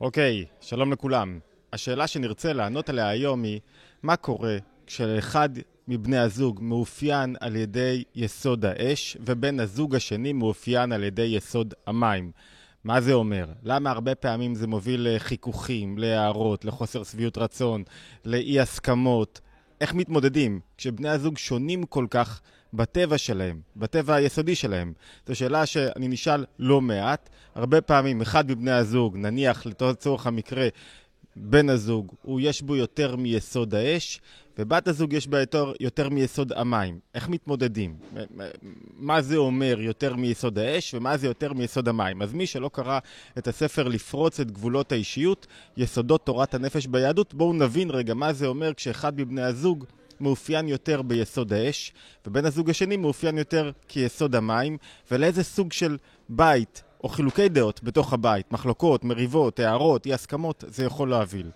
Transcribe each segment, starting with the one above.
אוקיי, שלום לכולם. השאלה שנרצה לענות עליה היום היא, מה קורה כשאחד מבני הזוג מאופיין על ידי יסוד האש, ובן הזוג השני מאופיין על ידי יסוד המים? מה זה אומר? למה הרבה פעמים זה מוביל לחיכוכים, להערות, לחוסר שביעות רצון, לאי הסכמות? איך מתמודדים כשבני הזוג שונים כל כך בטבע שלהם, בטבע היסודי שלהם? זו שאלה שאני נשאל לא מעט. הרבה פעמים אחד מבני הזוג, נניח לצורך המקרה, בן הזוג, הוא יש בו יותר מיסוד האש, ובת הזוג יש בה יותר, יותר מיסוד המים. איך מתמודדים? מה זה אומר יותר מיסוד האש, ומה זה יותר מיסוד המים? אז מי שלא קרא את הספר לפרוץ את גבולות האישיות, יסודות תורת הנפש ביהדות, בואו נבין רגע מה זה אומר כשאחד מבני הזוג מאופיין יותר ביסוד האש, ובן הזוג השני מאופיין יותר כיסוד המים, ולאיזה סוג של בית או חילוקי דעות בתוך הבית, מחלוקות, מריבות, הערות, אי הסכמות, זה יכול להוביל.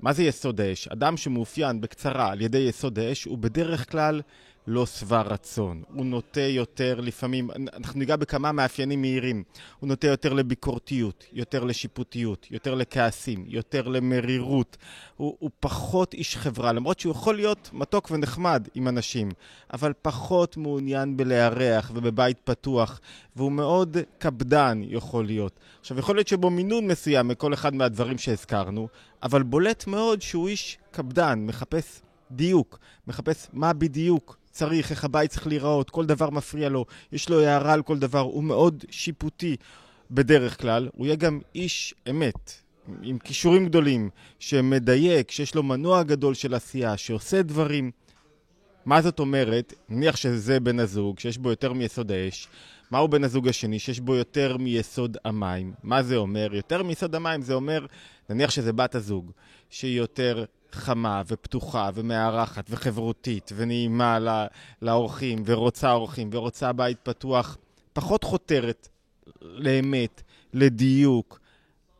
מה זה יסוד האש? אדם שמאופיין בקצרה על ידי יסוד האש הוא בדרך כלל לא שבע רצון. הוא נוטה יותר לפעמים, אנחנו ניגע בכמה מאפיינים מהירים. הוא נוטה יותר לביקורתיות, יותר לשיפוטיות, יותר לכעסים, יותר למרירות. הוא, הוא פחות איש חברה, למרות שהוא יכול להיות מתוק ונחמד עם אנשים, אבל פחות מעוניין בלארח ובבית פתוח, והוא מאוד קפדן יכול להיות. עכשיו, יכול להיות שבו מינון מסוים מכל אחד מהדברים שהזכרנו, אבל בולט מאוד שהוא איש קפדן, מחפש דיוק, מחפש מה בדיוק צריך, איך הבית צריך להיראות, כל דבר מפריע לו, יש לו הערה על כל דבר, הוא מאוד שיפוטי בדרך כלל, הוא יהיה גם איש אמת, עם כישורים גדולים, שמדייק, שיש לו מנוע גדול של עשייה, שעושה דברים. מה זאת אומרת? נניח שזה בן הזוג, שיש בו יותר מיסוד האש. מהו בן הזוג השני? שיש בו יותר מיסוד המים. מה זה אומר? יותר מיסוד המים זה אומר, נניח שזה בת הזוג, שהיא יותר חמה ופתוחה ומארחת וחברותית ונעימה לאורחים ורוצה אורחים ורוצה בית פתוח, פחות חותרת לאמת, לדיוק.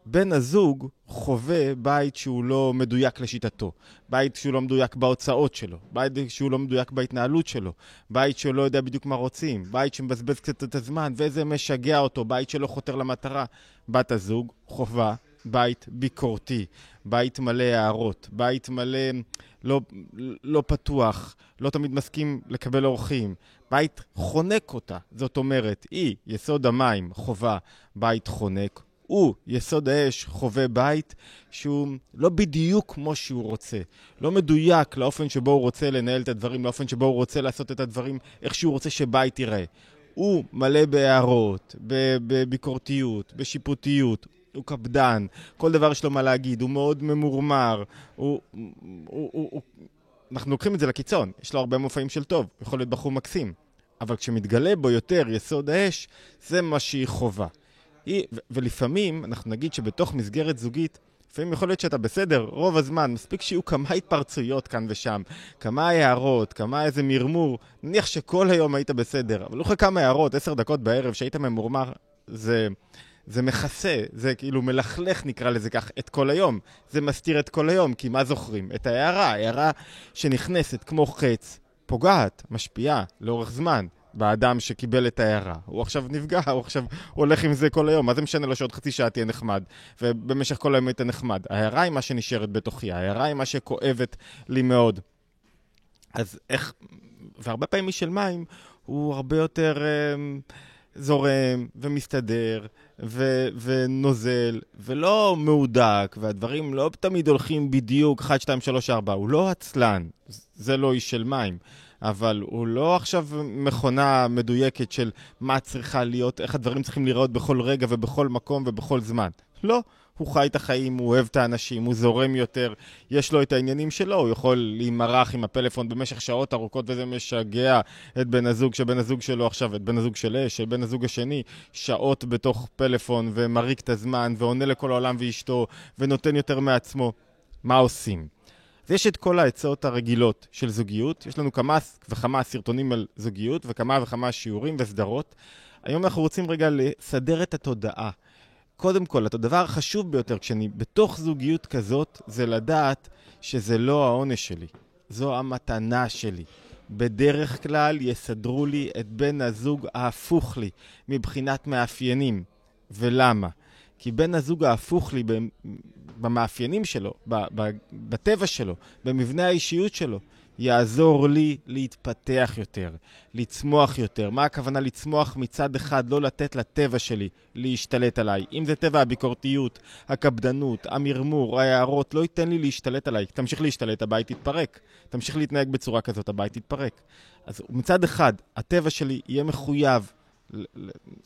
בן הזוג חווה בית שהוא לא מדויק לשיטתו, בית שהוא לא מדויק בהוצאות שלו, בית שהוא לא מדויק בהתנהלות שלו, בית שהוא לא יודע בדיוק מה רוצים, בית שמבזבז קצת את הזמן וזה משגע אותו, בית שלא חותר למטרה. בת הזוג חווה בית ביקורתי, בית מלא הערות, בית מלא לא, לא פתוח, לא תמיד מסכים לקבל אורחים, בית חונק אותה. זאת אומרת, היא, יסוד המים, חובה בית חונק, הוא, יסוד האש, חווה בית שהוא לא בדיוק כמו שהוא רוצה. לא מדויק לאופן שבו הוא רוצה לנהל את הדברים, לאופן שבו הוא רוצה לעשות את הדברים, איך שהוא רוצה שבית ייראה. הוא מלא בהערות, בביקורתיות, בשיפוטיות, הוא קפדן, כל דבר יש לו מה להגיד, הוא מאוד ממורמר, הוא, הוא, הוא, הוא, הוא... אנחנו לוקחים את זה לקיצון, יש לו הרבה מופעים של טוב, יכול להיות בחור מקסים, אבל כשמתגלה בו יותר יסוד האש, זה מה שהיא חובה. היא, ו- ולפעמים, אנחנו נגיד שבתוך מסגרת זוגית, לפעמים יכול להיות שאתה בסדר רוב הזמן, מספיק שיהיו כמה התפרצויות כאן ושם, כמה הערות, כמה איזה מרמור, נניח שכל היום היית בסדר, אבל לא כמה הערות, עשר דקות בערב שהיית ממורמר, זה... זה מכסה, זה כאילו מלכלך נקרא לזה כך, את כל היום. זה מסתיר את כל היום, כי מה זוכרים? את ההערה, הערה שנכנסת כמו חץ, פוגעת, משפיעה, לאורך זמן. באדם שקיבל את ההערה. הוא עכשיו נפגע, הוא עכשיו הולך עם זה כל היום. מה זה משנה לו שעוד חצי שעה תהיה נחמד, ובמשך כל היום היית נחמד? ההערה היא מה שנשארת בתוכי, ההערה היא מה שכואבת לי מאוד. אז איך... והרבה פעמים של מים הוא הרבה יותר... אה, זורם ומסתדר ו- ונוזל ולא מהודק והדברים לא תמיד הולכים בדיוק 1, 2, 3, 4 הוא לא עצלן, זה לא איש של מים אבל הוא לא עכשיו מכונה מדויקת של מה צריכה להיות, איך הדברים צריכים להיראות בכל רגע ובכל מקום ובכל זמן לא, הוא חי את החיים, הוא אוהב את האנשים, הוא זורם יותר, יש לו את העניינים שלו, הוא יכול להימרח עם הפלאפון במשך שעות ארוכות וזה משגע את בן הזוג שבן הזוג שלו עכשיו, את בן הזוג של אש, של בן הזוג השני, שעות בתוך פלאפון ומריק את הזמן ועונה לכל העולם ואשתו ונותן יותר מעצמו. מה עושים? אז יש את כל העצות הרגילות של זוגיות, יש לנו כמה וכמה סרטונים על זוגיות וכמה וכמה שיעורים וסדרות. היום אנחנו רוצים רגע לסדר את התודעה. קודם כל, הדבר החשוב ביותר כשאני בתוך זוגיות כזאת, זה לדעת שזה לא העונש שלי, זו המתנה שלי. בדרך כלל יסדרו לי את בן הזוג ההפוך לי מבחינת מאפיינים. ולמה? כי בן הזוג ההפוך לי במאפיינים שלו, בטבע שלו, במבנה האישיות שלו, יעזור לי להתפתח יותר, לצמוח יותר. מה הכוונה לצמוח מצד אחד, לא לתת לטבע שלי להשתלט עליי. אם זה טבע הביקורתיות, הקפדנות, המרמור, ההערות, לא ייתן לי להשתלט עליי. תמשיך להשתלט, הבית יתפרק. תמשיך להתנהג בצורה כזאת, הבית יתפרק. אז מצד אחד, הטבע שלי יהיה מחויב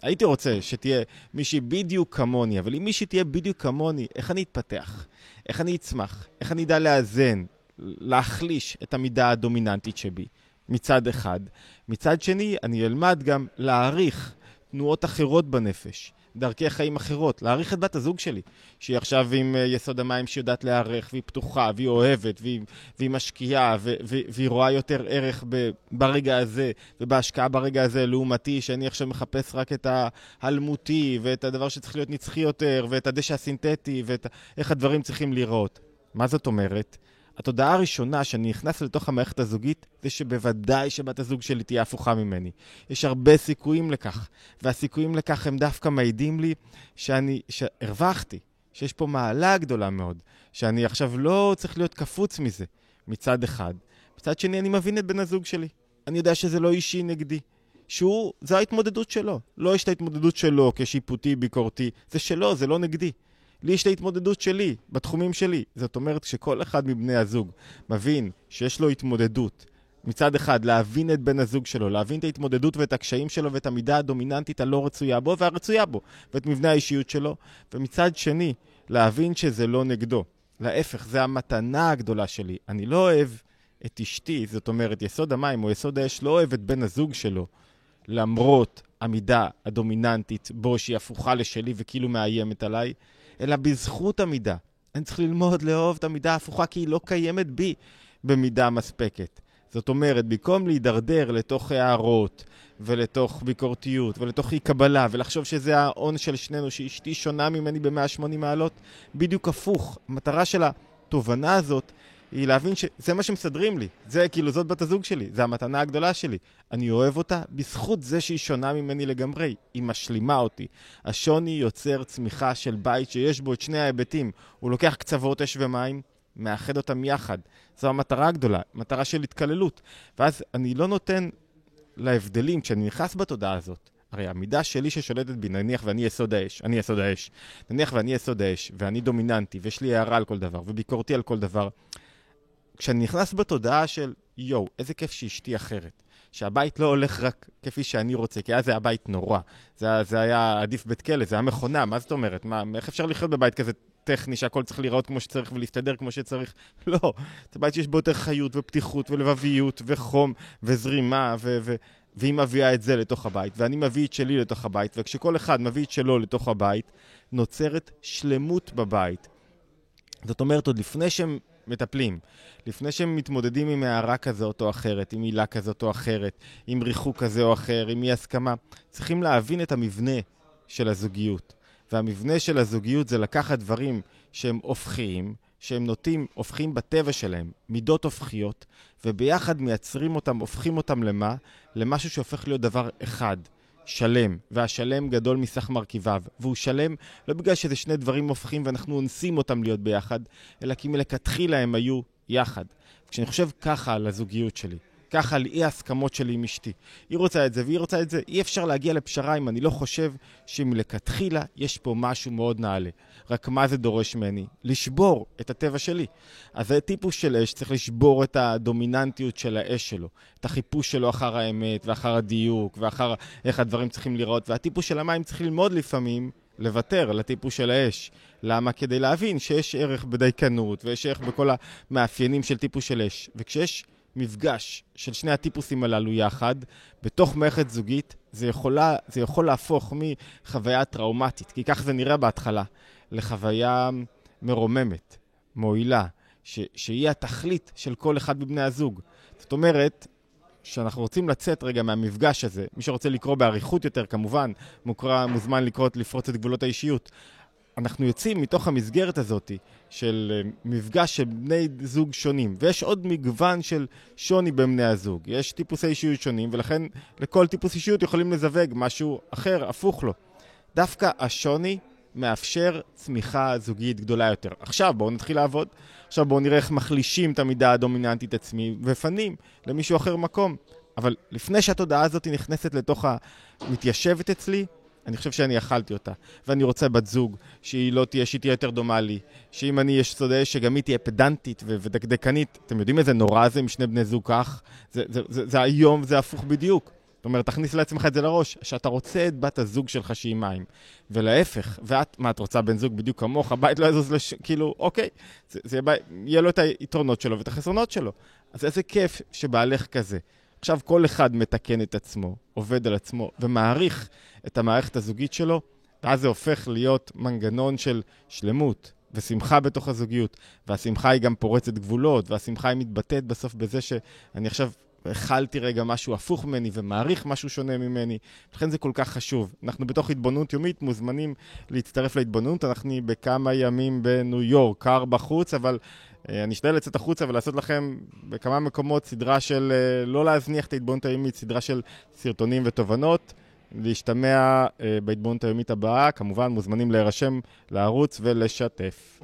הייתי רוצה שתהיה מישהי בדיוק כמוני, אבל אם מישהי תהיה בדיוק כמוני, איך אני אתפתח? איך אני אצמח? איך אני אדע לאזן? להחליש את המידה הדומיננטית שבי, מצד אחד. מצד שני, אני אלמד גם להעריך תנועות אחרות בנפש, דרכי חיים אחרות, להעריך את בת הזוג שלי, שהיא עכשיו עם אה, יסוד המים שיודעת להיערך, והיא פתוחה, והיא אוהבת, והיא, והיא משקיעה, ו, ו, והיא רואה יותר ערך ב, ברגע הזה, ובהשקעה ברגע הזה, לעומתי, שאני עכשיו מחפש רק את האלמותי, ואת הדבר שצריך להיות נצחי יותר, ואת הדשא הסינתטי, ואיך הדברים צריכים להיראות. מה זאת אומרת? התודעה הראשונה שאני נכנס לתוך המערכת הזוגית זה שבוודאי שבת הזוג שלי תהיה הפוכה ממני. יש הרבה סיכויים לכך, והסיכויים לכך הם דווקא מעידים לי שאני, שהרווחתי, שיש פה מעלה גדולה מאוד, שאני עכשיו לא צריך להיות קפוץ מזה, מצד אחד. מצד שני, אני מבין את בן הזוג שלי. אני יודע שזה לא אישי נגדי. שהוא, זו ההתמודדות שלו. לא יש את ההתמודדות שלו כשיפוטי, ביקורתי. זה שלו, זה לא נגדי. לי יש את ההתמודדות שלי, בתחומים שלי. זאת אומרת שכל אחד מבני הזוג מבין שיש לו התמודדות. מצד אחד, להבין את בן הזוג שלו, להבין את ההתמודדות ואת הקשיים שלו ואת המידה הדומיננטית הלא רצויה בו והרצויה בו, ואת מבנה האישיות שלו, ומצד שני, להבין שזה לא נגדו. להפך, זה המתנה הגדולה שלי. אני לא אוהב את אשתי, זאת אומרת, יסוד המים או יסוד האש לא אוהב את בן הזוג שלו, למרות המידה הדומיננטית בו שהיא הפוכה לשלי וכאילו מאיימת עליי, אלא בזכות המידה. אני צריך ללמוד לאהוב את המידה ההפוכה כי היא לא קיימת בי במידה מספקת. זאת אומרת, במקום להידרדר לתוך הערות ולתוך ביקורתיות ולתוך אי קבלה ולחשוב שזה ההון של שנינו, שאשתי שונה ממני ב-180 מעלות, בדיוק הפוך. המטרה של התובנה הזאת היא להבין שזה מה שמסדרים לי. זה כאילו, זאת בת הזוג שלי, זה המתנה הגדולה שלי. אני אוהב אותה בזכות זה שהיא שונה ממני לגמרי. היא משלימה אותי. השוני יוצר צמיחה של בית שיש בו את שני ההיבטים. הוא לוקח קצוות אש ומים, מאחד אותם יחד. זו המטרה הגדולה, מטרה של התקללות. ואז אני לא נותן להבדלים, כשאני נכנס בתודעה הזאת, הרי המידה שלי ששולטת בי, נניח ואני יסוד האש, אני יסוד האש, נניח ואני יסוד האש, ואני דומיננטי, ויש לי הערה על כל דבר, וביקורתי על כל דבר, כשאני נכנס בתודעה של יואו, איזה כיף שאשתי אחרת. שהבית לא הולך רק כפי שאני רוצה, כי אז זה היה בית נורא. זה, זה היה עדיף בית כלא, זה היה מכונה, מה זאת אומרת? מה, איך אפשר לחיות בבית כזה טכני, שהכל צריך להיראות כמו שצריך ולהסתדר כמו שצריך? לא. זה בית שיש בו יותר חיות ופתיחות ולבביות וחום וזרימה, ו- ו- והיא מביאה את זה לתוך הבית, ואני מביא את שלי לתוך הבית, וכשכל אחד מביא את שלו לתוך הבית, נוצרת שלמות בבית. זאת אומרת, עוד לפני שהם מטפלים. לפני שהם מתמודדים עם הערה כזאת או אחרת, עם מילה כזאת או אחרת, עם ריחוק כזה או אחר, עם אי הסכמה, צריכים להבין את המבנה של הזוגיות. והמבנה של הזוגיות זה לקחת דברים שהם הופכיים, שהם נוטים, הופכים בטבע שלהם, מידות הופכיות, וביחד מייצרים אותם, הופכים אותם למה? למשהו שהופך להיות דבר אחד. שלם, והשלם גדול מסך מרכיביו. והוא שלם לא בגלל שזה שני דברים הופכים ואנחנו אונסים אותם להיות ביחד, אלא כי מלכתחילה הם היו יחד. כשאני חושב ככה על הזוגיות שלי, ככה על אי ההסכמות שלי עם אשתי. היא רוצה את זה והיא רוצה את זה. אי אפשר להגיע לפשרה אם אני לא חושב שמלכתחילה יש פה משהו מאוד נעלה. רק מה זה דורש ממני? לשבור את הטבע שלי. אז זה טיפוס של אש, צריך לשבור את הדומיננטיות של האש שלו. את החיפוש שלו אחר האמת, ואחר הדיוק, ואחר איך הדברים צריכים לראות. והטיפוס של המים צריך ללמוד לפעמים לוותר לטיפוס של האש. למה? כדי להבין שיש ערך בדייקנות, ויש ערך בכל המאפיינים של טיפוס של אש. וכשיש... מפגש של שני הטיפוסים הללו יחד, בתוך מערכת זוגית, זה, יכולה, זה יכול להפוך מחוויה טראומטית, כי כך זה נראה בהתחלה, לחוויה מרוממת, מועילה, ש, שהיא התכלית של כל אחד מבני הזוג. זאת אומרת, שאנחנו רוצים לצאת רגע מהמפגש הזה, מי שרוצה לקרוא באריכות יותר, כמובן, מוקרא, מוזמן לקרוא, לפרוץ את גבולות האישיות. אנחנו יוצאים מתוך המסגרת הזאת של אה, מפגש של בני זוג שונים, ויש עוד מגוון של שוני בין בני הזוג. יש טיפוסי אישיות שונים, ולכן לכל טיפוס אישיות יכולים לזווג משהו אחר, הפוך לו. דווקא השוני מאפשר צמיחה זוגית גדולה יותר. עכשיו בואו נתחיל לעבוד. עכשיו בואו נראה איך מחלישים את המידה הדומיננטית עצמי ופנים למישהו אחר מקום. אבל לפני שהתודעה הזאת נכנסת לתוך ה... מתיישבת אצלי, אני חושב שאני אכלתי אותה. ואני רוצה בת זוג שהיא לא תהיה, שהיא תהיה יותר דומה לי. שאם אני יש סודה שגם היא תהיה פדנטית ודקדקנית. אתם יודעים איזה נורא זה עם שני בני זוג כך? זה, זה, זה, זה היום, זה הפוך בדיוק. זאת אומרת, תכניס לעצמך את זה לראש, שאתה רוצה את בת הזוג שלך שהיא מים. ולהפך, ואת, מה, את רוצה בן זוג בדיוק כמוך, הבית לא יזוז לש... כאילו, אוקיי, זה, זה יהיה, יהיה לו את היתרונות שלו ואת החסרונות שלו. אז איזה כיף שבעלך כזה. עכשיו כל אחד מתקן את עצמו, עובד על עצמו ומעריך את המערכת הזוגית שלו, ואז זה הופך להיות מנגנון של שלמות ושמחה בתוך הזוגיות. והשמחה היא גם פורצת גבולות, והשמחה היא מתבטאת בסוף בזה שאני עכשיו הכלתי רגע משהו הפוך ממני ומעריך משהו שונה ממני. לכן זה כל כך חשוב. אנחנו בתוך התבוננות יומית מוזמנים להצטרף להתבוננות. אנחנו בכמה ימים בניו יורק, קר בחוץ, אבל אה, אני אשתדל לצאת החוצה ולעשות לכם בכמה מקומות סדרה של, אה, לא להזניח את ההתבוננות היומית, סדרה של סרטונים ותובנות. להשתמע אה, בהתבוננות היומית הבאה, כמובן מוזמנים להירשם לערוץ ולשתף.